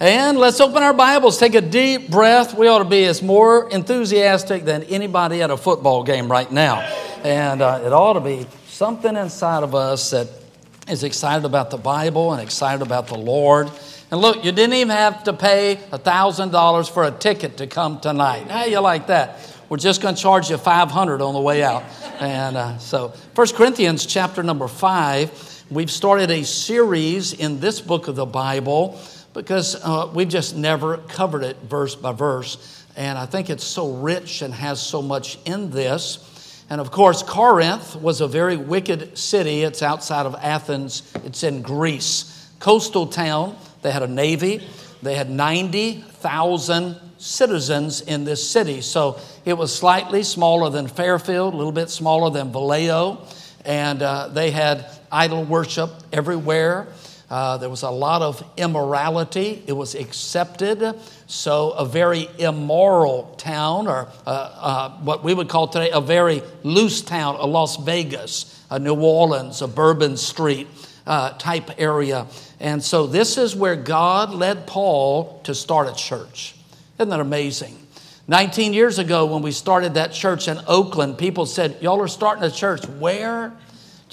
And let's open our Bibles, take a deep breath. We ought to be as more enthusiastic than anybody at a football game right now. And uh, it ought to be something inside of us that is excited about the Bible and excited about the Lord. And look, you didn't even have to pay $1,000 for a ticket to come tonight. How you like that? We're just going to charge you 500 on the way out. And uh, so, 1 Corinthians chapter number 5, we've started a series in this book of the Bible because uh, we've just never covered it verse by verse. And I think it's so rich and has so much in this. And of course, Corinth was a very wicked city. It's outside of Athens, it's in Greece. Coastal town, they had a navy, they had 90,000 citizens in this city. So it was slightly smaller than Fairfield, a little bit smaller than Vallejo. And uh, they had idol worship everywhere. Uh, there was a lot of immorality. It was accepted. So, a very immoral town, or uh, uh, what we would call today a very loose town, a Las Vegas, a New Orleans, a Bourbon Street uh, type area. And so, this is where God led Paul to start a church. Isn't that amazing? 19 years ago, when we started that church in Oakland, people said, Y'all are starting a church where?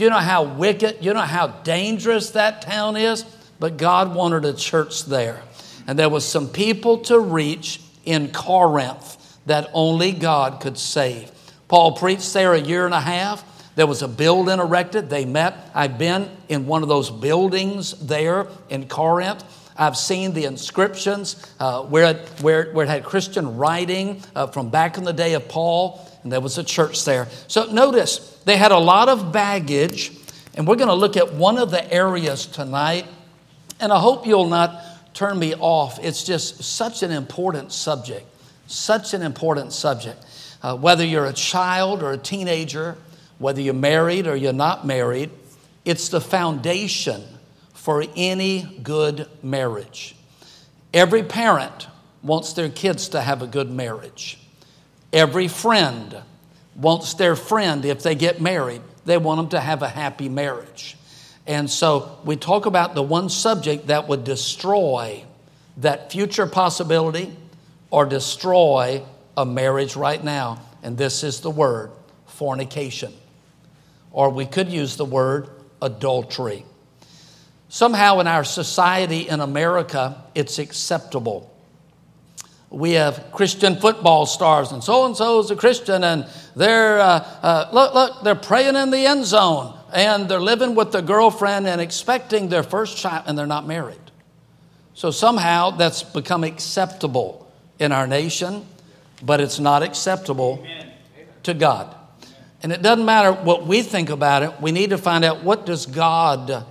Do you know how wicked, you know how dangerous that town is? But God wanted a church there. And there was some people to reach in Corinth that only God could save. Paul preached there a year and a half. There was a building erected. They met. I've been in one of those buildings there in Corinth. I've seen the inscriptions uh, where, it, where, where it had Christian writing uh, from back in the day of Paul and there was a church there. So notice, they had a lot of baggage, and we're going to look at one of the areas tonight. And I hope you'll not turn me off. It's just such an important subject, such an important subject. Uh, whether you're a child or a teenager, whether you're married or you're not married, it's the foundation for any good marriage. Every parent wants their kids to have a good marriage. Every friend wants their friend, if they get married, they want them to have a happy marriage. And so we talk about the one subject that would destroy that future possibility or destroy a marriage right now. And this is the word fornication. Or we could use the word adultery. Somehow in our society in America, it's acceptable we have Christian football stars, and so and so is a Christian, and they're uh, uh, look, look, they're praying in the end zone, and they're living with their girlfriend and expecting their first child, and they're not married. So somehow that's become acceptable in our nation, but it's not acceptable Amen. to God. And it doesn't matter what we think about it. We need to find out what does God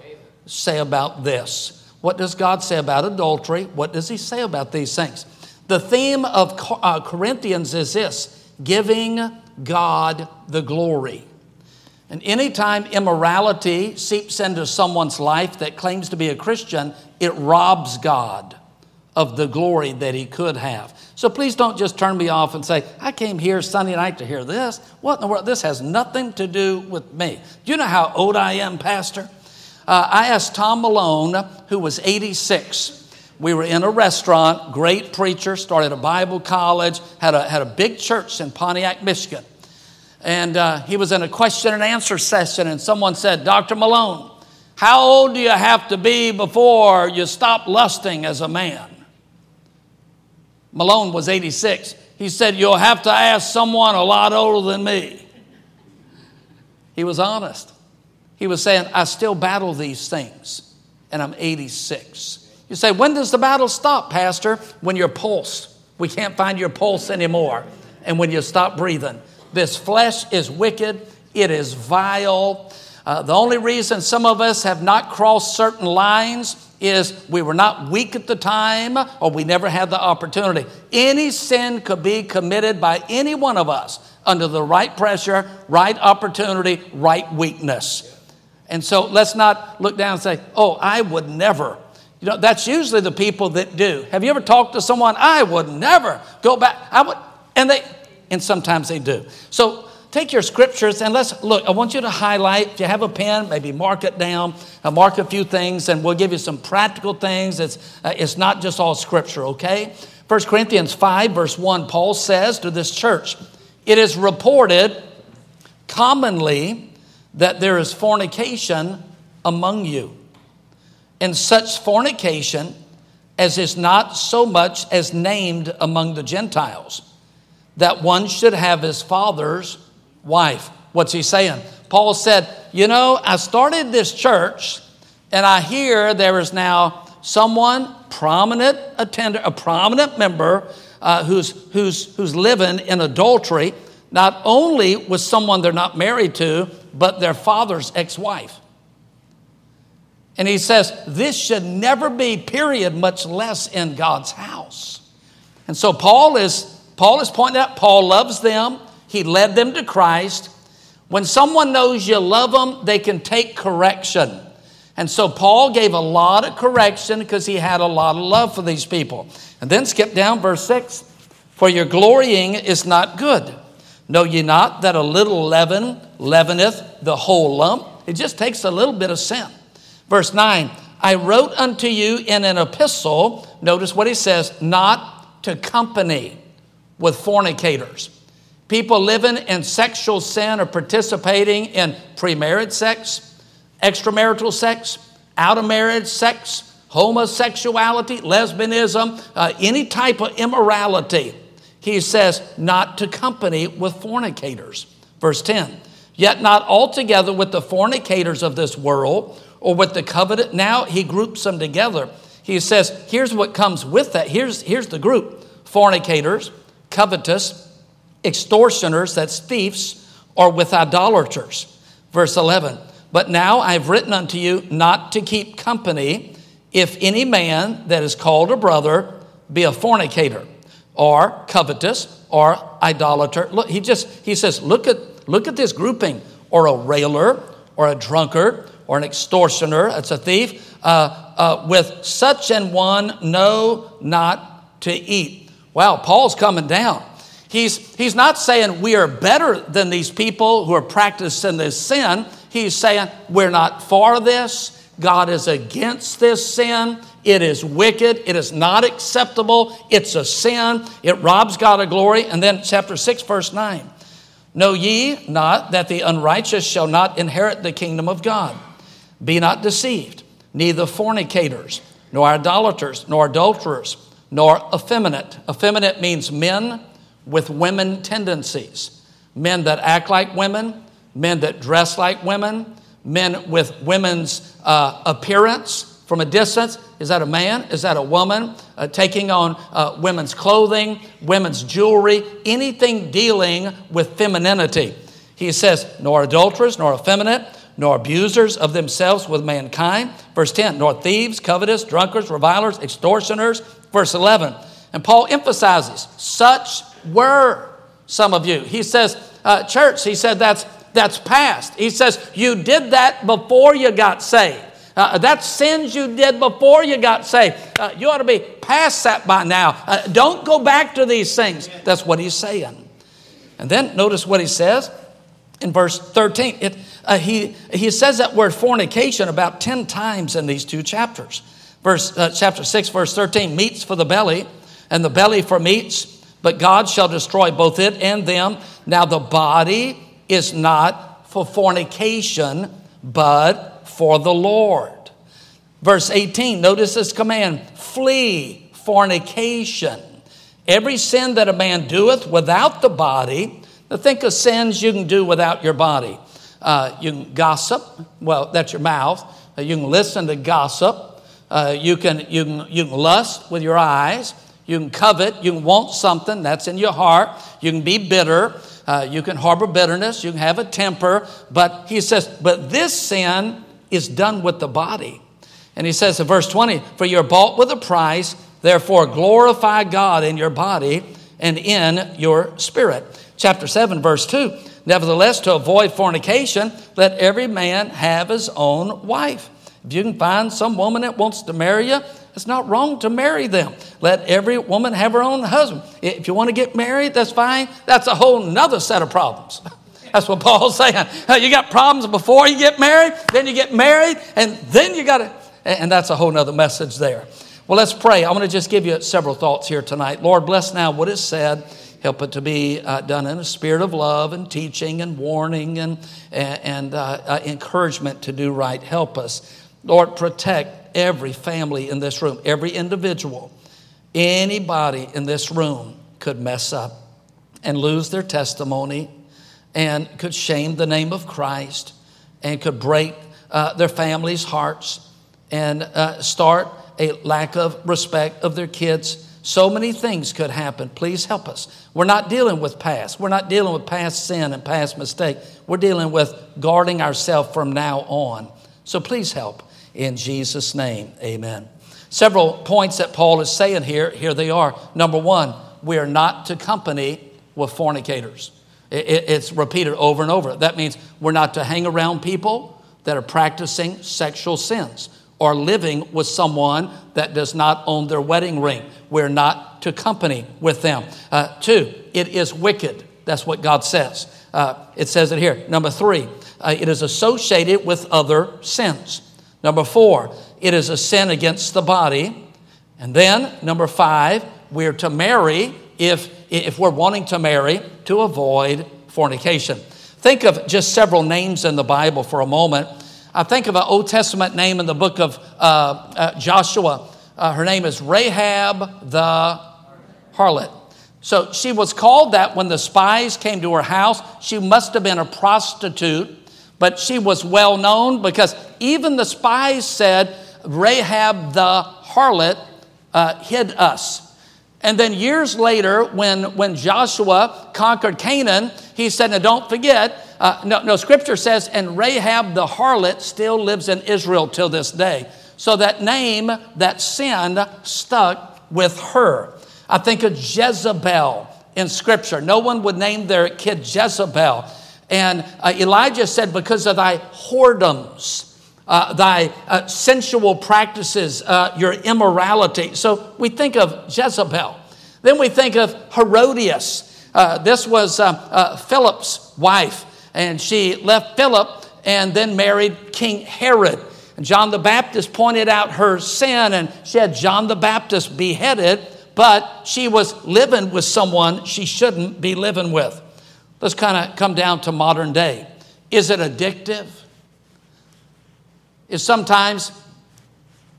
say about this. What does God say about adultery? What does He say about these things? The theme of uh, Corinthians is this giving God the glory. And anytime immorality seeps into someone's life that claims to be a Christian, it robs God of the glory that he could have. So please don't just turn me off and say, I came here Sunday night to hear this. What in the world? This has nothing to do with me. Do you know how old I am, Pastor? Uh, I asked Tom Malone, who was 86, we were in a restaurant, great preacher, started a Bible college, had a, had a big church in Pontiac, Michigan. And uh, he was in a question and answer session, and someone said, Dr. Malone, how old do you have to be before you stop lusting as a man? Malone was 86. He said, You'll have to ask someone a lot older than me. He was honest. He was saying, I still battle these things, and I'm 86. You say, when does the battle stop, Pastor? When your pulse, we can't find your pulse anymore. And when you stop breathing. This flesh is wicked, it is vile. Uh, the only reason some of us have not crossed certain lines is we were not weak at the time or we never had the opportunity. Any sin could be committed by any one of us under the right pressure, right opportunity, right weakness. And so let's not look down and say, oh, I would never. You know, that's usually the people that do. Have you ever talked to someone? I would never go back. I would, and they, and sometimes they do. So take your scriptures and let's look. I want you to highlight. If you have a pen, maybe mark it down, uh, mark a few things, and we'll give you some practical things. It's, uh, it's not just all scripture, okay? 1 Corinthians 5, verse 1, Paul says to this church, It is reported commonly that there is fornication among you, and such fornication as is not so much as named among the Gentiles, that one should have his father's wife. What's he saying? Paul said, You know, I started this church, and I hear there is now someone, prominent attender, a prominent member, uh, who's, who's, who's living in adultery, not only with someone they're not married to, but their father's ex wife. And he says, This should never be, period, much less in God's house. And so Paul is, Paul is pointing out, Paul loves them. He led them to Christ. When someone knows you love them, they can take correction. And so Paul gave a lot of correction because he had a lot of love for these people. And then skip down, verse 6 For your glorying is not good. Know ye not that a little leaven leaveneth the whole lump? It just takes a little bit of sin. Verse 9 I wrote unto you in an epistle, notice what he says, not to company with fornicators people living in sexual sin or participating in premarriage sex, extramarital sex, out of marriage sex, homosexuality, lesbianism, uh, any type of immorality. He says, not to company with fornicators. Verse 10 Yet not altogether with the fornicators of this world or with the covenant. Now he groups them together. He says, here's what comes with that. Here's, here's the group fornicators, covetous, extortioners, that's thieves, or with idolaters. Verse 11, but now I've written unto you not to keep company if any man that is called a brother be a fornicator or covetous or idolater. Look, he just, he says, look at, look at this grouping, or a railer or a drunkard or an extortioner, that's a thief, uh, uh, with such an one know not to eat. Wow, Paul's coming down. He's, he's not saying we are better than these people who are practicing this sin. He's saying we're not for this. God is against this sin. It is wicked. It is not acceptable. It's a sin. It robs God of glory. And then, chapter 6, verse 9 Know ye not that the unrighteous shall not inherit the kingdom of God? Be not deceived, neither fornicators, nor idolaters, nor adulterers, nor effeminate. Effeminate means men with women tendencies men that act like women, men that dress like women, men with women's uh, appearance from a distance. Is that a man? Is that a woman? Uh, taking on uh, women's clothing, women's jewelry, anything dealing with femininity. He says, nor adulterers, nor effeminate, nor abusers of themselves with mankind. Verse 10, nor thieves, covetous, drunkards, revilers, extortioners. Verse 11, and Paul emphasizes, such were some of you. He says, uh, church, he said that's, that's past. He says, you did that before you got saved. Uh, that's sins you did before you got saved. Uh, you ought to be past that by now. Uh, don't go back to these things. That's what he's saying. And then notice what he says in verse 13. It, uh, he, he says that word fornication about 10 times in these two chapters. Verse, uh, chapter 6, verse 13 meats for the belly, and the belly for meats but God shall destroy both it and them. Now, the body is not for fornication, but for the Lord. Verse 18, notice this command flee fornication. Every sin that a man doeth without the body, think of sins you can do without your body. Uh, you can gossip, well, that's your mouth. Uh, you can listen to gossip. Uh, you, can, you, can, you can lust with your eyes. You can covet, you can want something, that's in your heart. You can be bitter, uh, you can harbor bitterness, you can have a temper. But he says, but this sin is done with the body. And he says in verse 20, For you're bought with a price, therefore glorify God in your body and in your spirit. Chapter 7, verse 2. Nevertheless, to avoid fornication, let every man have his own wife. If you can find some woman that wants to marry you, it's not wrong to marry them. Let every woman have her own husband. If you want to get married, that's fine. That's a whole nother set of problems. That's what Paul's saying. You got problems before you get married, then you get married, and then you got to, and that's a whole nother message there. Well, let's pray. I'm going to just give you several thoughts here tonight. Lord, bless now what is said. Help it to be uh, done in a spirit of love and teaching and warning and, and uh, uh, encouragement to do right. Help us. Lord, protect every family in this room, every individual. Anybody in this room could mess up and lose their testimony and could shame the name of Christ and could break uh, their families' hearts and uh, start a lack of respect of their kids. So many things could happen. Please help us. We're not dealing with past. We're not dealing with past sin and past mistake. We're dealing with guarding ourselves from now on. So please help. In Jesus' name, amen. Several points that Paul is saying here. Here they are. Number one, we are not to company with fornicators. It's repeated over and over. That means we're not to hang around people that are practicing sexual sins or living with someone that does not own their wedding ring. We're not to company with them. Uh, two, it is wicked. That's what God says. Uh, it says it here. Number three, uh, it is associated with other sins. Number four, it is a sin against the body. And then, number five, we're to marry if, if we're wanting to marry to avoid fornication. Think of just several names in the Bible for a moment I think of an Old Testament name in the book of uh, uh, Joshua. Uh, her name is Rahab the harlot. So she was called that when the spies came to her house. She must have been a prostitute, but she was well known because even the spies said, Rahab the harlot uh, hid us. And then years later, when, when Joshua conquered Canaan, he said, Now don't forget, uh, no, no, scripture says, and Rahab the harlot still lives in Israel till this day. So that name, that sin, stuck with her. I think of Jezebel in scripture. No one would name their kid Jezebel. And uh, Elijah said, Because of thy whoredoms, uh, thy uh, sensual practices, uh, your immorality. So we think of Jezebel. Then we think of Herodias. Uh, this was uh, uh, Philip's wife, and she left Philip and then married King Herod. And John the Baptist pointed out her sin, and she had John the Baptist beheaded, but she was living with someone she shouldn't be living with. Let's kind of come down to modern day. Is it addictive? is sometimes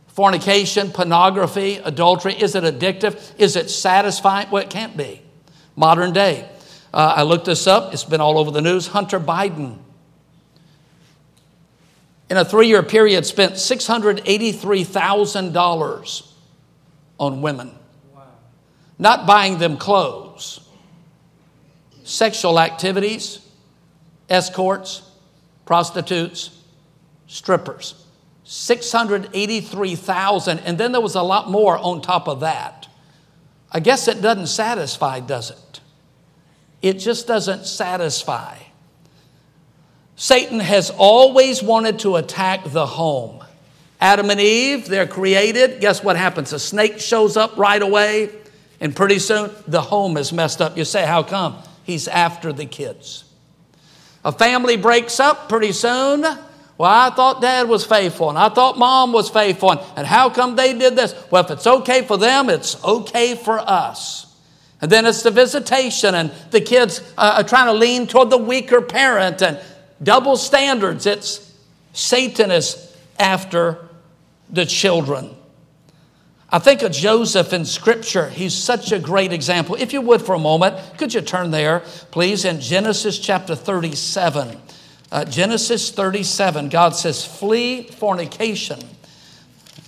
fornication, pornography, adultery. Is it addictive? Is it satisfying? Well, it can't be. Modern day. Uh, I looked this up, it's been all over the news. Hunter Biden, in a three year period, spent $683,000 on women. Wow. Not buying them clothes, sexual activities, escorts, prostitutes, strippers. 683,000 and then there was a lot more on top of that. I guess it doesn't satisfy, does it? It just doesn't satisfy. Satan has always wanted to attack the home. Adam and Eve, they're created. Guess what happens? A snake shows up right away, and pretty soon the home is messed up. You say, How come? He's after the kids. A family breaks up pretty soon. Well, I thought dad was faithful and I thought mom was faithful. And, how come they did this? Well, if it's okay for them, it's okay for us. And then it's the visitation, and the kids uh, are trying to lean toward the weaker parent and double standards. It's Satan is after the children. I think of Joseph in Scripture. He's such a great example. If you would, for a moment, could you turn there, please, in Genesis chapter 37. Uh, Genesis 37, God says, flee fornication.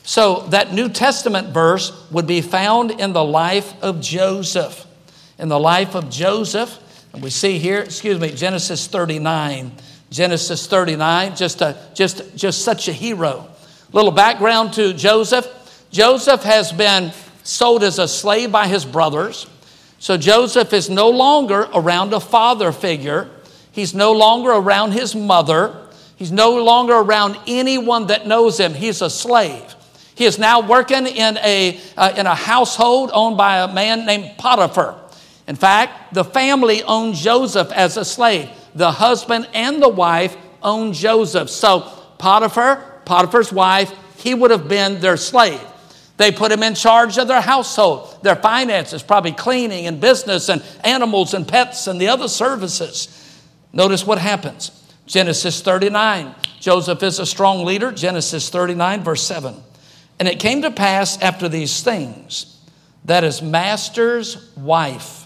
So that New Testament verse would be found in the life of Joseph. In the life of Joseph, and we see here, excuse me, Genesis 39. Genesis 39, just, a, just, just such a hero. Little background to Joseph. Joseph has been sold as a slave by his brothers. So Joseph is no longer around a father figure. He's no longer around his mother. He's no longer around anyone that knows him. He's a slave. He is now working in a, uh, in a household owned by a man named Potiphar. In fact, the family owned Joseph as a slave. the husband and the wife owned Joseph. So Potiphar, Potiphar's wife, he would have been their slave. They put him in charge of their household, their finances, probably cleaning and business and animals and pets and the other services. Notice what happens. Genesis 39. Joseph is a strong leader. Genesis 39, verse 7. And it came to pass after these things that his master's wife,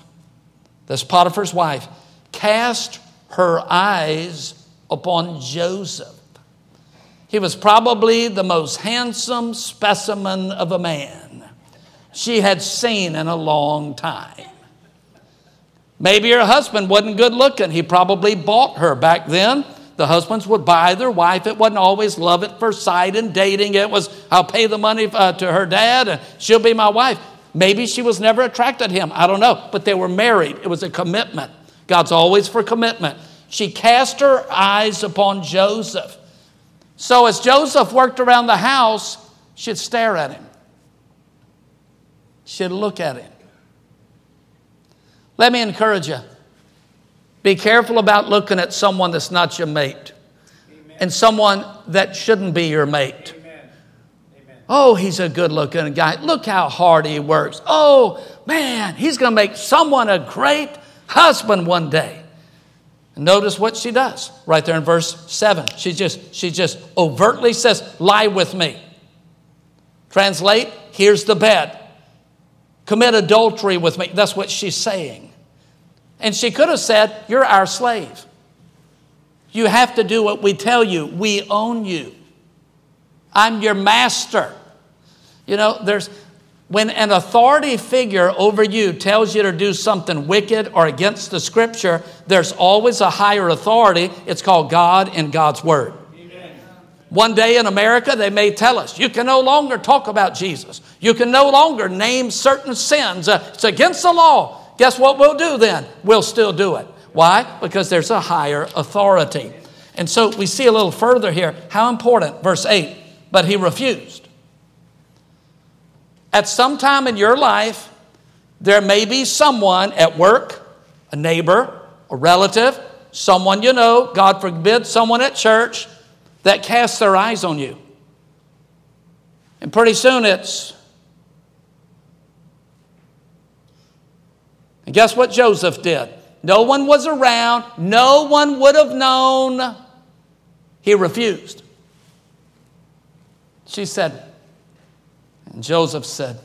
this Potiphar's wife, cast her eyes upon Joseph. He was probably the most handsome specimen of a man she had seen in a long time. Maybe her husband wasn't good looking. He probably bought her back then. The husbands would buy their wife. It wasn't always love at first sight and dating. It was, I'll pay the money uh, to her dad and she'll be my wife. Maybe she was never attracted to him. I don't know. But they were married. It was a commitment. God's always for commitment. She cast her eyes upon Joseph. So as Joseph worked around the house, she'd stare at him. She'd look at him. Let me encourage you. Be careful about looking at someone that's not your mate Amen. and someone that shouldn't be your mate. Amen. Amen. Oh, he's a good looking guy. Look how hard he works. Oh, man, he's going to make someone a great husband one day. Notice what she does right there in verse 7. She just, she just overtly says, Lie with me. Translate, here's the bed. Commit adultery with me. That's what she's saying. And she could have said, You're our slave. You have to do what we tell you. We own you. I'm your master. You know, there's when an authority figure over you tells you to do something wicked or against the scripture, there's always a higher authority. It's called God and God's word. One day in America, they may tell us, you can no longer talk about Jesus. You can no longer name certain sins. Uh, it's against the law guess what we'll do then? We'll still do it. Why? Because there's a higher authority. And so we see a little further here how important, verse 8, but he refused. At some time in your life, there may be someone at work, a neighbor, a relative, someone you know, God forbid, someone at church that casts their eyes on you. And pretty soon it's And guess what Joseph did? No one was around, no one would have known. He refused. She said, and Joseph said,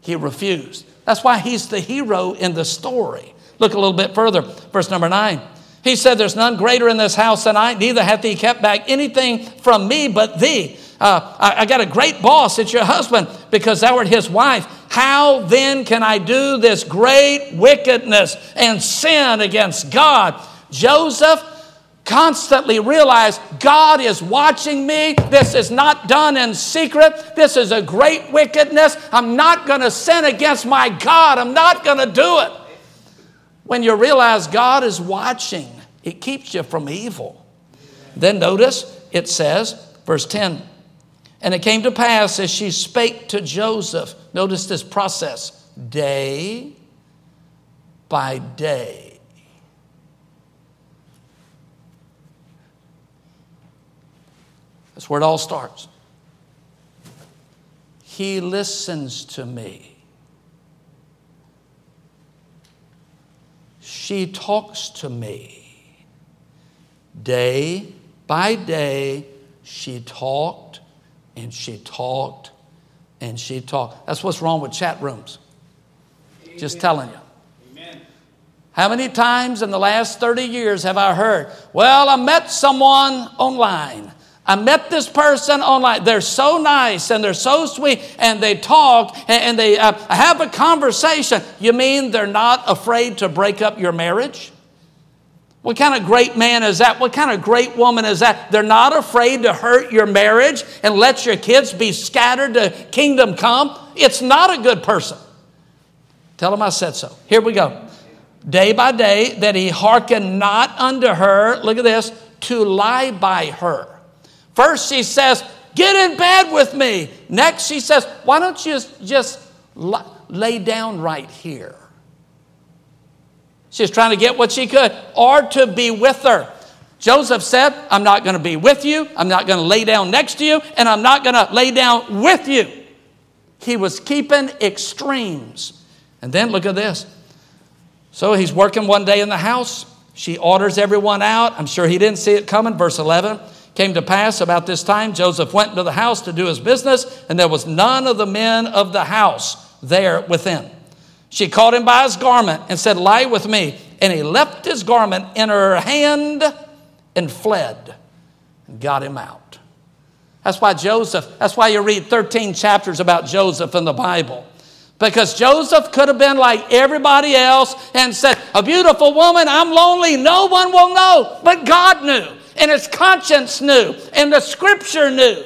he refused. That's why he's the hero in the story. Look a little bit further, verse number nine. He said, There's none greater in this house than I, neither hath he kept back anything from me but thee. Uh, I, I got a great boss, it's your husband, because thou art his wife. How then can I do this great wickedness and sin against God? Joseph constantly realized God is watching me. This is not done in secret. This is a great wickedness. I'm not going to sin against my God. I'm not going to do it. When you realize God is watching, it keeps you from evil. Then notice it says, verse 10 and it came to pass as she spake to Joseph, notice this process, day by day. That's where it all starts. He listens to me. She talks to me. Day by day, she talked and she talked and she talked. That's what's wrong with chat rooms. Amen. Just telling you. Amen. How many times in the last 30 years have I heard, well, I met someone online. I met this person online. They're so nice and they're so sweet and they talk and they uh, have a conversation. You mean they're not afraid to break up your marriage? What kind of great man is that? What kind of great woman is that? They're not afraid to hurt your marriage and let your kids be scattered to kingdom come. It's not a good person. Tell them I said so. Here we go. Day by day, that he hearkened not unto her, look at this, to lie by her. First, she says, Get in bed with me. Next, she says, Why don't you just lay down right here? She was trying to get what she could or to be with her. Joseph said, I'm not going to be with you, I'm not going to lay down next to you, and I'm not going to lay down with you. He was keeping extremes. And then look at this. So he's working one day in the house. She orders everyone out. I'm sure he didn't see it coming. Verse 11 came to pass about this time Joseph went into the house to do his business, and there was none of the men of the house there within. She caught him by his garment and said, Lie with me. And he left his garment in her hand and fled and got him out. That's why Joseph, that's why you read 13 chapters about Joseph in the Bible. Because Joseph could have been like everybody else and said, A beautiful woman, I'm lonely, no one will know. But God knew, and his conscience knew, and the scripture knew.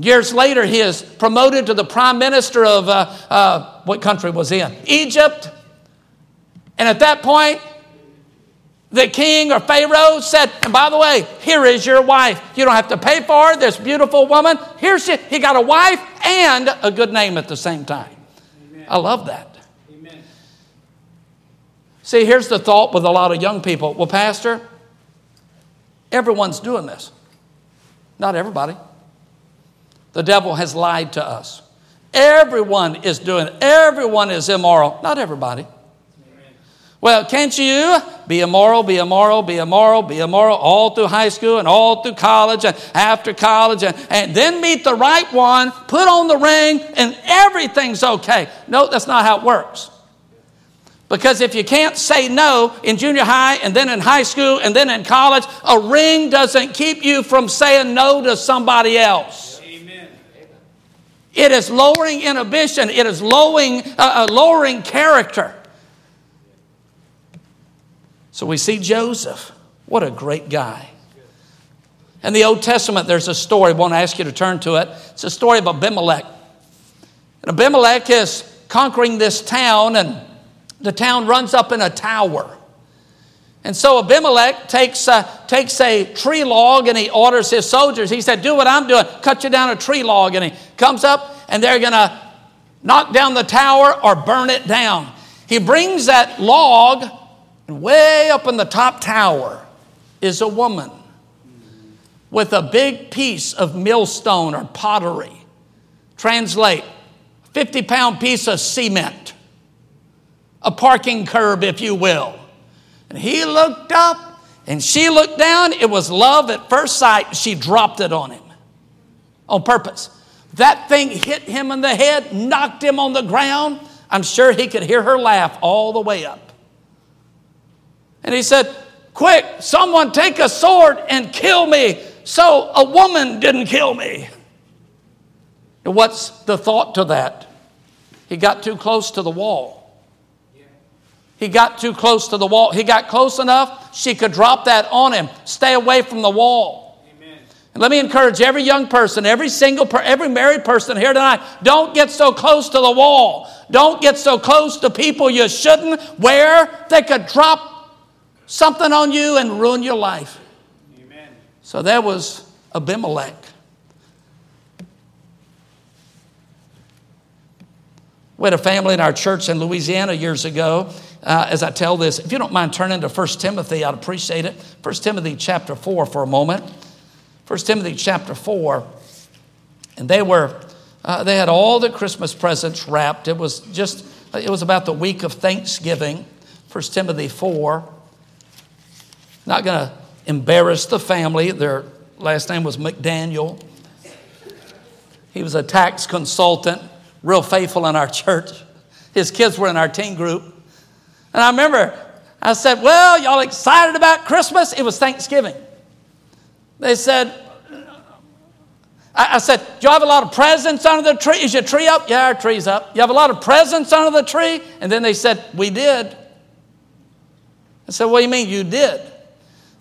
Years later, he is promoted to the prime minister of uh, uh, what country was he in? Egypt. And at that point, the king or Pharaoh said, and by the way, here is your wife. You don't have to pay for her, this beautiful woman. Here's she. He got a wife and a good name at the same time. Amen. I love that. Amen. See, here's the thought with a lot of young people. Well, Pastor, everyone's doing this. Not everybody. The devil has lied to us. Everyone is doing it. Everyone is immoral. Not everybody. Well, can't you be immoral, be immoral, be immoral, be immoral all through high school and all through college and after college and, and then meet the right one, put on the ring, and everything's okay? No, that's not how it works. Because if you can't say no in junior high and then in high school and then in college, a ring doesn't keep you from saying no to somebody else. It is lowering inhibition. It is lowering, uh, uh, lowering character. So we see Joseph. What a great guy. In the Old Testament, there's a story. I won't ask you to turn to it. It's a story of Abimelech. And Abimelech is conquering this town, and the town runs up in a tower. And so Abimelech takes, uh, takes a tree log and he orders his soldiers. He said, Do what I'm doing, cut you down a tree log. And he comes up and they're going to knock down the tower or burn it down. He brings that log, and way up in the top tower is a woman with a big piece of millstone or pottery. Translate 50 pound piece of cement, a parking curb, if you will and he looked up and she looked down. It was love at first sight. She dropped it on him on purpose. That thing hit him in the head, knocked him on the ground. I'm sure he could hear her laugh all the way up. And he said, Quick, someone take a sword and kill me so a woman didn't kill me. And what's the thought to that? He got too close to the wall. He got too close to the wall. He got close enough, she could drop that on him. Stay away from the wall. Amen. And let me encourage every young person, every single, per, every married person here tonight, don't get so close to the wall. Don't get so close to people you shouldn't, where they could drop something on you and ruin your life. Amen. So there was Abimelech. We had a family in our church in Louisiana years ago uh, as I tell this. If you don't mind turning to 1 Timothy, I'd appreciate it. 1 Timothy chapter 4 for a moment. 1 Timothy chapter 4. And they were, uh, they had all the Christmas presents wrapped. It was just, it was about the week of Thanksgiving. 1 Timothy 4. Not going to embarrass the family. Their last name was McDaniel. He was a tax consultant, real faithful in our church. His kids were in our teen group. And I remember I said, Well, y'all excited about Christmas? It was Thanksgiving. They said, I, said, Do you have a lot of presents under the tree? Is your tree up? Yeah, our tree's up. You have a lot of presents under the tree? And then they said, We did. I said, What do you mean you did?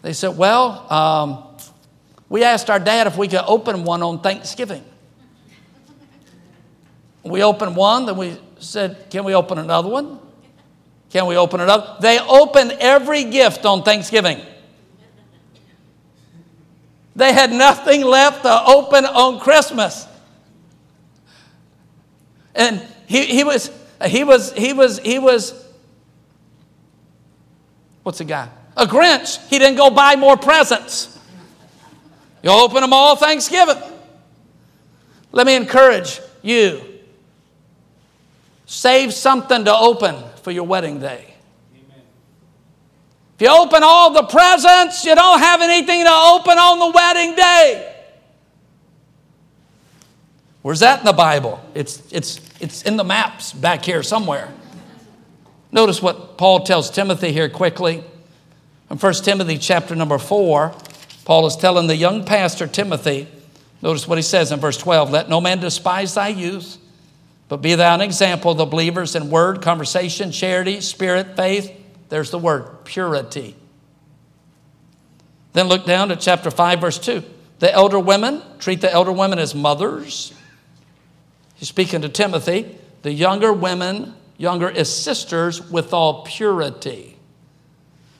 They said, Well, um, we asked our dad if we could open one on Thanksgiving. We opened one, then we said, Can we open another one? Can we open it up? They opened every gift on Thanksgiving. They had nothing left to open on Christmas. And he, he was he was he was he was What's a guy? A Grinch. He didn't go buy more presents. You'll open them all Thanksgiving. Let me encourage you. Save something to open for your wedding day. If you open all the presents, you don't have anything to open on the wedding day. Where's that in the Bible? It's, it's, it's in the maps back here somewhere. Notice what Paul tells Timothy here quickly. In 1 Timothy chapter number 4, Paul is telling the young pastor Timothy, notice what he says in verse 12 Let no man despise thy youth, but be thou an example of the believers in word, conversation, charity, spirit, faith. There's the word, purity. Then look down to chapter 5, verse 2. The elder women, treat the elder women as mothers. He's speaking to Timothy. The younger women, younger as sisters with all purity.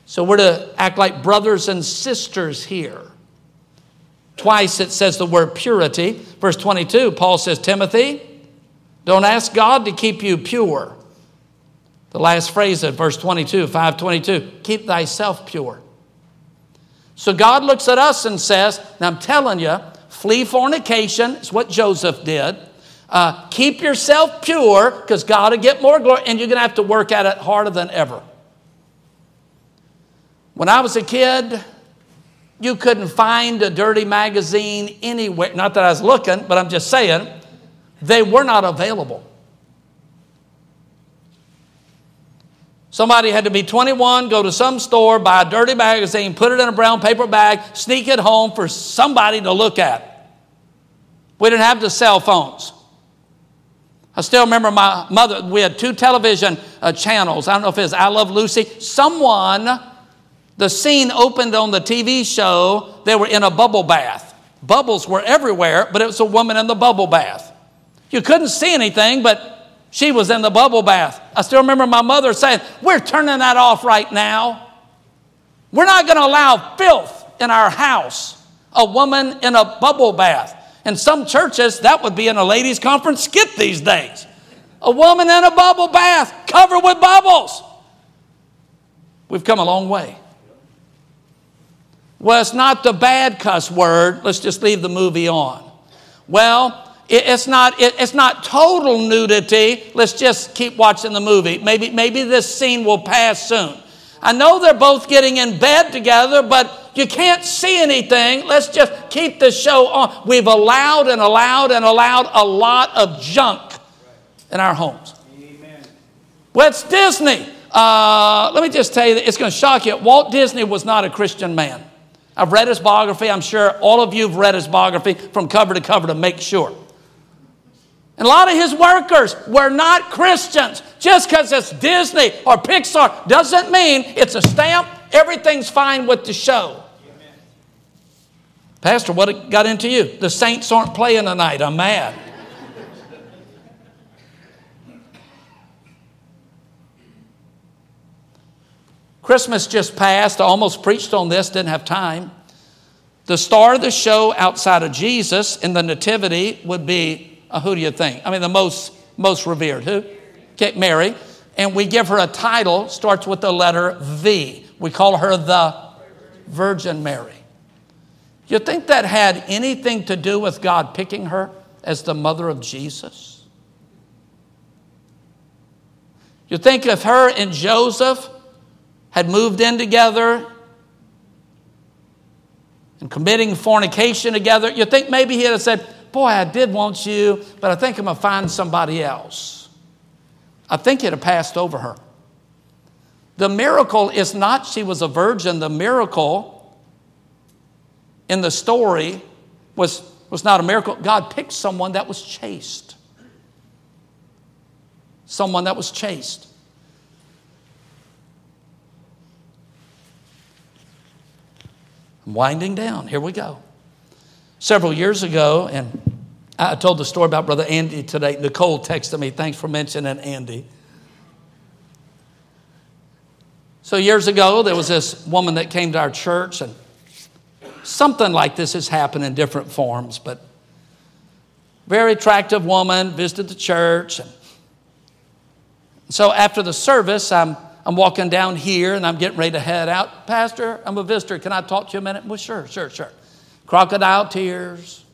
So we're to act like brothers and sisters here. Twice it says the word purity. Verse 22, Paul says, Timothy, don't ask God to keep you pure. The last phrase at verse 22, 522, keep thyself pure. So God looks at us and says, Now I'm telling you, flee fornication. It's what Joseph did. Uh, keep yourself pure because God will get more glory, and you're going to have to work at it harder than ever. When I was a kid, you couldn't find a dirty magazine anywhere. Not that I was looking, but I'm just saying, they were not available. Somebody had to be 21, go to some store, buy a dirty magazine, put it in a brown paper bag, sneak it home for somebody to look at. We didn't have the cell phones. I still remember my mother, we had two television uh, channels. I don't know if it was I Love Lucy. Someone, the scene opened on the TV show, they were in a bubble bath. Bubbles were everywhere, but it was a woman in the bubble bath. You couldn't see anything, but she was in the bubble bath. I still remember my mother saying, We're turning that off right now. We're not going to allow filth in our house. A woman in a bubble bath. In some churches, that would be in a ladies' conference skit these days. A woman in a bubble bath covered with bubbles. We've come a long way. Well, it's not the bad cuss word. Let's just leave the movie on. Well, it's not, it's not total nudity. Let's just keep watching the movie. Maybe, maybe this scene will pass soon. I know they're both getting in bed together, but you can't see anything. Let's just keep the show on. We've allowed and allowed and allowed a lot of junk in our homes. Amen. Well, it's Disney. Uh, let me just tell you, that it's going to shock you. Walt Disney was not a Christian man. I've read his biography. I'm sure all of you have read his biography from cover to cover to make sure. And a lot of his workers were not Christians. Just because it's Disney or Pixar doesn't mean it's a stamp. Everything's fine with the show. Amen. Pastor, what got into you? The Saints aren't playing tonight. I'm mad. Christmas just passed. I almost preached on this, didn't have time. The star of the show outside of Jesus in the Nativity would be uh, who do you think? I mean, the most, most revered. Who? Okay, Mary. And we give her a title, starts with the letter V. We call her the Virgin Mary. You think that had anything to do with God picking her as the mother of Jesus? You think if her and Joseph had moved in together and committing fornication together, you think maybe he'd have said, Boy, I did want you, but I think I'm going to find somebody else. I think it had passed over her. The miracle is not she was a virgin. The miracle in the story was, was not a miracle. God picked someone that was chaste. Someone that was chaste. I'm winding down. Here we go several years ago, and I told the story about Brother Andy today. Nicole texted me, thanks for mentioning Andy. So, years ago, there was this woman that came to our church, and something like this has happened in different forms, but very attractive woman, visited the church. And so, after the service, I'm, I'm walking down here and I'm getting ready to head out. Pastor, I'm a visitor. Can I talk to you a minute? Well, sure, sure, sure. Crocodile tears.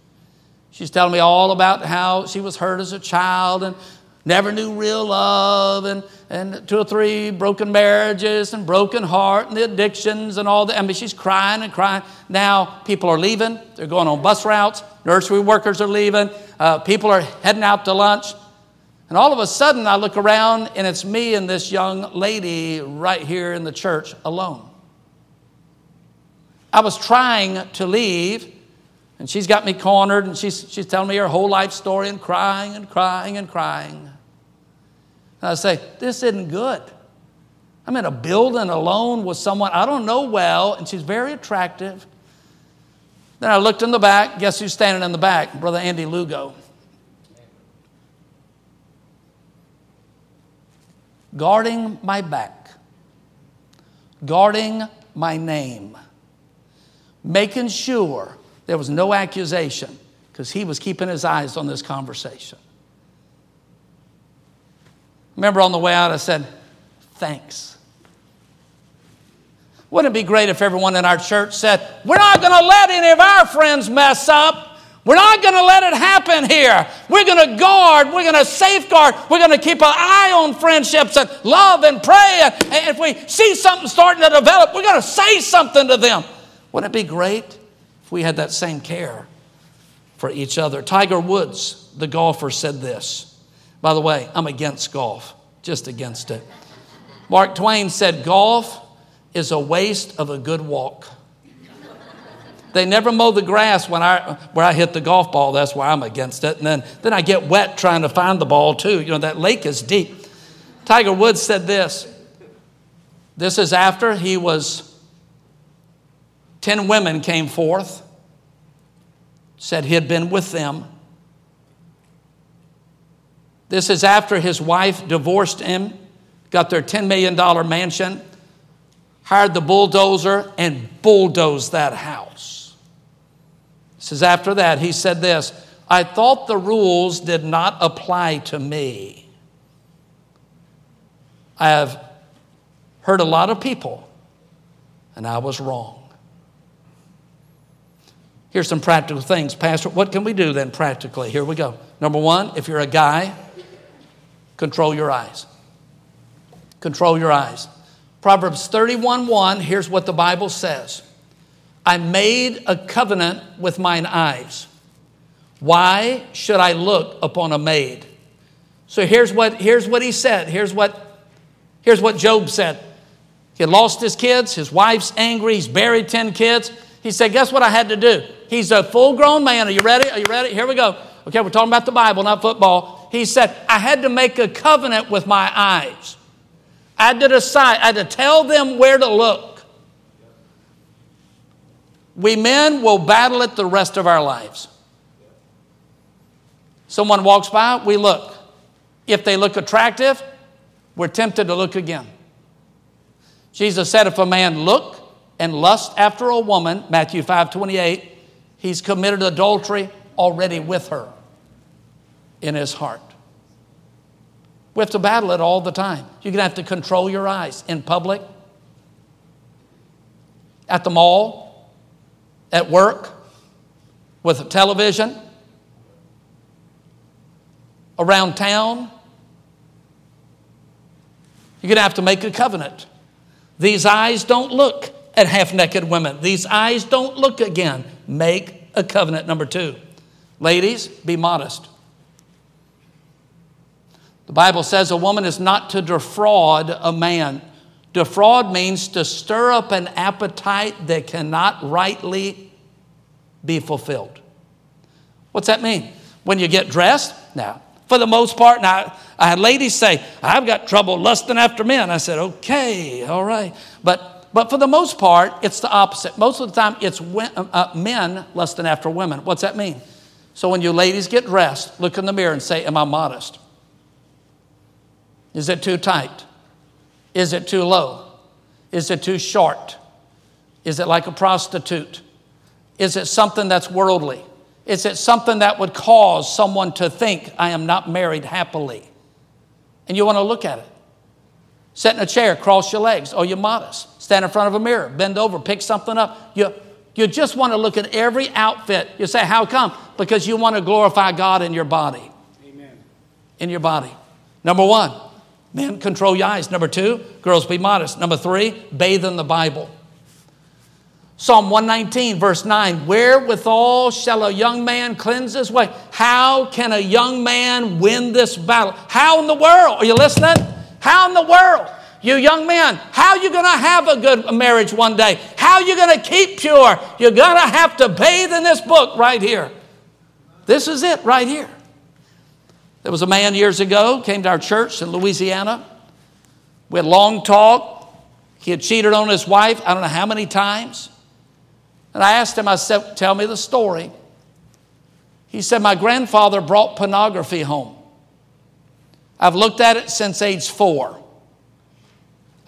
She's telling me all about how she was hurt as a child and never knew real love and, and two or three broken marriages and broken heart and the addictions and all that. I mean, she's crying and crying. Now people are leaving. They're going on bus routes. Nursery workers are leaving. Uh, people are heading out to lunch. And all of a sudden, I look around and it's me and this young lady right here in the church alone. I was trying to leave, and she's got me cornered, and she's, she's telling me her whole life story and crying and crying and crying. And I say, This isn't good. I'm in a building alone with someone I don't know well, and she's very attractive. Then I looked in the back. Guess who's standing in the back? Brother Andy Lugo. guarding my back, guarding my name, making sure there was no accusation because he was keeping his eyes on this conversation. Remember on the way out, I said, Thanks. Wouldn't it be great if everyone in our church said, We're not going to let any of our friends mess up. We're not going to let it happen here. We're going to guard, we're going to safeguard, we're going to keep an eye on friendships and love and pray. And if we see something starting to develop, we're going to say something to them. Wouldn't it be great if we had that same care for each other? Tiger Woods, the golfer, said this. By the way, I'm against golf, just against it. Mark Twain said, Golf is a waste of a good walk. They never mow the grass when I, where I hit the golf ball. That's why I'm against it. And then, then I get wet trying to find the ball, too. You know, that lake is deep. Tiger Woods said this. This is after he was, 10 women came forth, said he had been with them. This is after his wife divorced him, got their $10 million mansion, hired the bulldozer, and bulldozed that house. Says after that, he said this I thought the rules did not apply to me. I have heard a lot of people, and I was wrong. Here's some practical things, Pastor. What can we do then practically? Here we go. Number one, if you're a guy, control your eyes. Control your eyes. Proverbs 31 1, here's what the Bible says. I made a covenant with mine eyes. Why should I look upon a maid? So here's what, here's what he said. Here's what, here's what Job said. He lost his kids. His wife's angry. He's buried 10 kids. He said, Guess what I had to do? He's a full grown man. Are you ready? Are you ready? Here we go. Okay, we're talking about the Bible, not football. He said, I had to make a covenant with my eyes. I had to decide, I had to tell them where to look. We men will battle it the rest of our lives. Someone walks by, we look. If they look attractive, we're tempted to look again. Jesus said, if a man look and lust after a woman, Matthew 5 28, he's committed adultery already with her in his heart. We have to battle it all the time. You're going to have to control your eyes in public, at the mall, at work, with a television, around town. You're going to have to make a covenant. These eyes don't look at half naked women. These eyes don't look again. Make a covenant. Number two, ladies, be modest. The Bible says a woman is not to defraud a man. Defraud means to stir up an appetite that cannot rightly be fulfilled. What's that mean? When you get dressed? Now, for the most part, now I had ladies say, I've got trouble lusting after men. I said, okay, all right. But, but for the most part, it's the opposite. Most of the time, it's uh, men lusting after women. What's that mean? So when you ladies get dressed, look in the mirror and say, Am I modest? Is it too tight? Is it too low? Is it too short? Is it like a prostitute? Is it something that's worldly? Is it something that would cause someone to think, I am not married happily? And you want to look at it. Sit in a chair, cross your legs. Oh, you're modest. Stand in front of a mirror, bend over, pick something up. You, you just want to look at every outfit. You say, How come? Because you want to glorify God in your body. Amen. In your body. Number one, men control your eyes. Number two, girls be modest. Number three, bathe in the Bible. Psalm 119, verse 9 Wherewithal shall a young man cleanse his way? How can a young man win this battle? How in the world? Are you listening? How in the world? You young men, how you going to have a good marriage one day? How you going to keep pure? You're going to have to bathe in this book right here. This is it right here. There was a man years ago, came to our church in Louisiana. We had long talk. He had cheated on his wife, I don't know how many times. And I asked him, I said, Tell me the story. He said, My grandfather brought pornography home. I've looked at it since age four.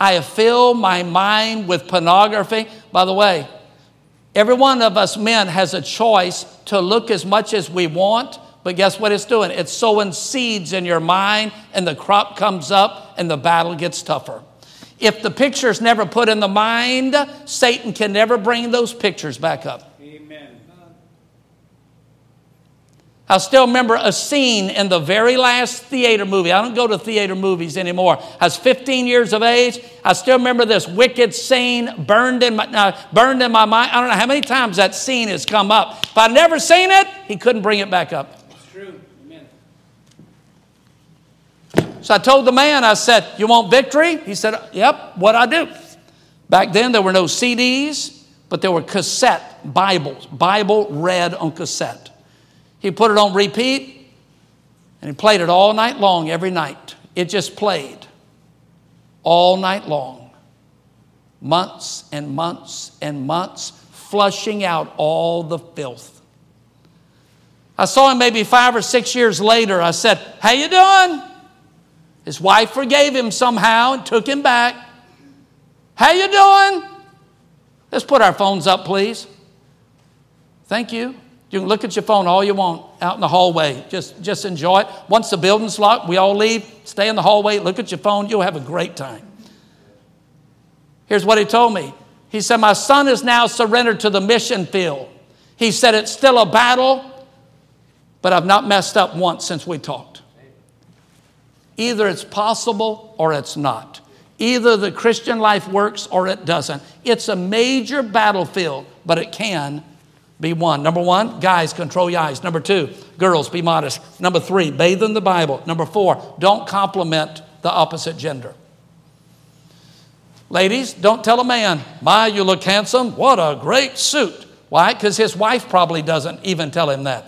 I have filled my mind with pornography. By the way, every one of us men has a choice to look as much as we want, but guess what it's doing? It's sowing seeds in your mind, and the crop comes up, and the battle gets tougher. If the picture's never put in the mind, Satan can never bring those pictures back up. Amen. I still remember a scene in the very last theater movie. I don't go to theater movies anymore. I was 15 years of age. I still remember this wicked scene burned in my, uh, burned in my mind. I don't know how many times that scene has come up. If I'd never seen it, he couldn't bring it back up. So I told the man, I said, You want victory? He said, Yep, what I do. Back then, there were no CDs, but there were cassette Bibles, Bible read on cassette. He put it on repeat, and he played it all night long, every night. It just played all night long. Months and months and months, flushing out all the filth. I saw him maybe five or six years later. I said, How you doing? His wife forgave him somehow and took him back. How you doing? Let's put our phones up, please. Thank you. You can look at your phone all you want out in the hallway. Just, just enjoy it. Once the building's locked, we all leave. Stay in the hallway, look at your phone. You'll have a great time. Here's what he told me. He said, My son is now surrendered to the mission field. He said, It's still a battle, but I've not messed up once since we talked. Either it's possible or it's not. Either the Christian life works or it doesn't. It's a major battlefield, but it can be one. Number one, guys, control your eyes. Number two, girls, be modest. Number three, bathe in the Bible. Number four, don't compliment the opposite gender. Ladies, don't tell a man, My, you look handsome. What a great suit. Why? Because his wife probably doesn't even tell him that.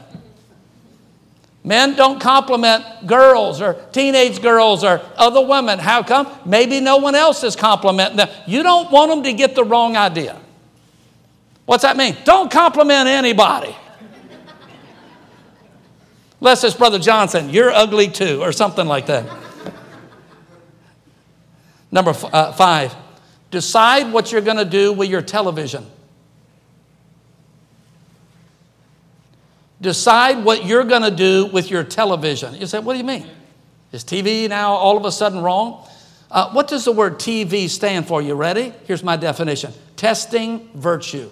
Men don't compliment girls or teenage girls or other women. How come? Maybe no one else is complimenting them. You don't want them to get the wrong idea. What's that mean? Don't compliment anybody. Unless it's Brother Johnson, you're ugly too, or something like that. Number f- uh, five, decide what you're going to do with your television. Decide what you're going to do with your television. You say, what do you mean? Is TV now all of a sudden wrong? Uh, what does the word TV stand for? You ready? Here's my definition testing virtue.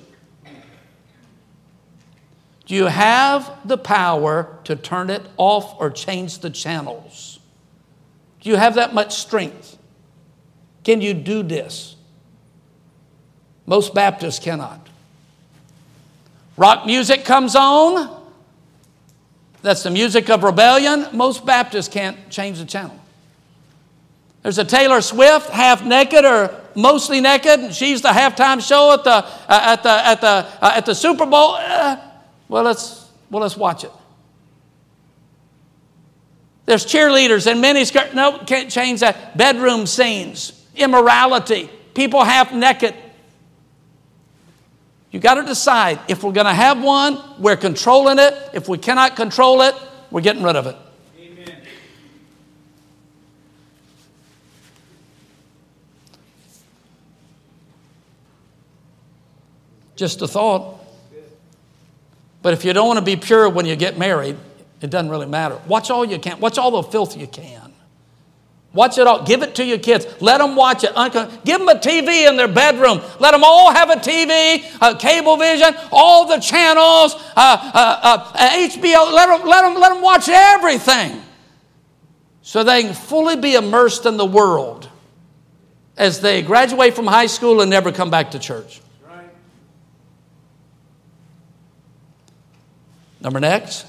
Do you have the power to turn it off or change the channels? Do you have that much strength? Can you do this? Most Baptists cannot. Rock music comes on, that's the music of rebellion. Most Baptists can't change the channel. There's a Taylor Swift, half naked or mostly naked, and she's the halftime show at the, uh, at the, at the, uh, at the Super Bowl. Uh, well, let's, well, let's watch it. There's cheerleaders and many skirt. No, can't change that. Bedroom scenes, immorality, people half naked. You got to decide if we're going to have one, we're controlling it. If we cannot control it, we're getting rid of it. Amen. Just a thought. But if you don't want to be pure when you get married, it doesn't really matter. Watch all you can. Watch all the filth you can. Watch it all. Give it to your kids. Let them watch it. Give them a TV in their bedroom. Let them all have a TV, a cable vision, all the channels, uh, uh, uh, HBO. Let them, let, them, let them watch everything so they can fully be immersed in the world as they graduate from high school and never come back to church. Number next,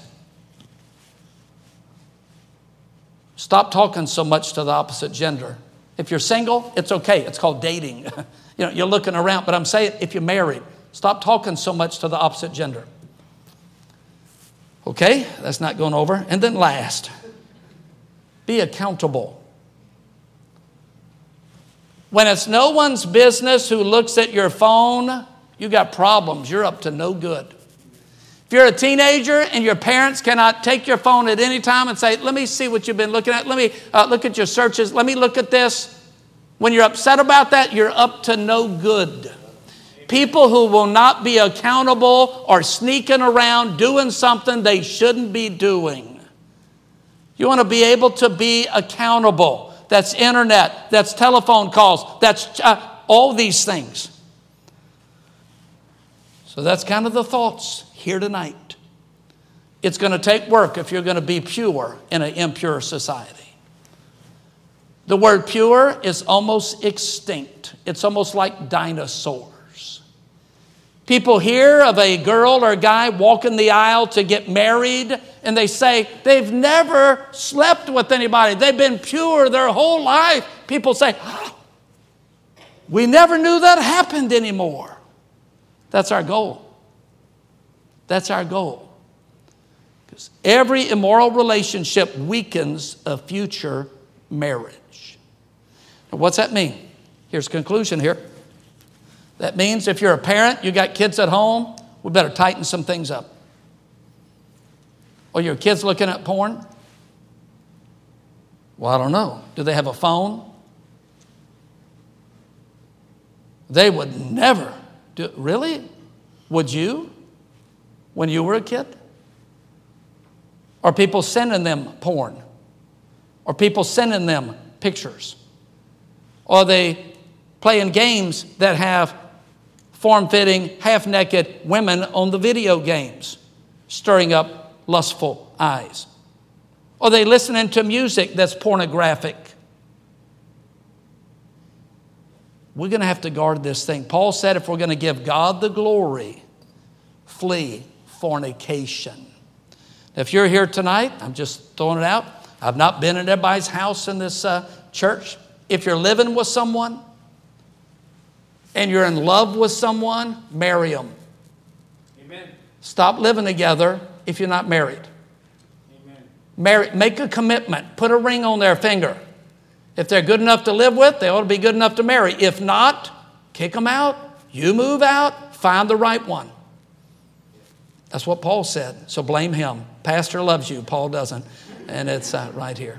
stop talking so much to the opposite gender. If you're single, it's okay. It's called dating. you know, you're looking around, but I'm saying if you're married, stop talking so much to the opposite gender. Okay, that's not going over. And then last, be accountable. When it's no one's business who looks at your phone, you got problems. You're up to no good. If you're a teenager and your parents cannot take your phone at any time and say, Let me see what you've been looking at, let me uh, look at your searches, let me look at this. When you're upset about that, you're up to no good. People who will not be accountable are sneaking around doing something they shouldn't be doing. You want to be able to be accountable. That's internet, that's telephone calls, that's uh, all these things. So that's kind of the thoughts here tonight. It's going to take work if you're going to be pure in an impure society. The word pure is almost extinct, it's almost like dinosaurs. People hear of a girl or a guy walking the aisle to get married, and they say they've never slept with anybody. They've been pure their whole life. People say, We never knew that happened anymore. That's our goal. That's our goal. Because every immoral relationship weakens a future marriage. Now, what's that mean? Here's conclusion here. That means if you're a parent, you got kids at home, we better tighten some things up. Or your kids looking at porn? Well, I don't know. Do they have a phone? They would never do really? Would you? When you were a kid? Are people sending them porn? Are people sending them pictures? Are they playing games that have form fitting, half naked women on the video games, stirring up lustful eyes? Are they listening to music that's pornographic? We're going to have to guard this thing. Paul said if we're going to give God the glory, flee fornication. If you're here tonight, I'm just throwing it out. I've not been in everybody's house in this uh, church. If you're living with someone and you're in love with someone, marry them. Amen. Stop living together if you're not married. Amen. Marry, make a commitment. Put a ring on their finger. If they're good enough to live with, they ought to be good enough to marry. If not, kick them out. You move out, find the right one. That's what Paul said. So blame him. Pastor loves you, Paul doesn't. And it's uh, right here.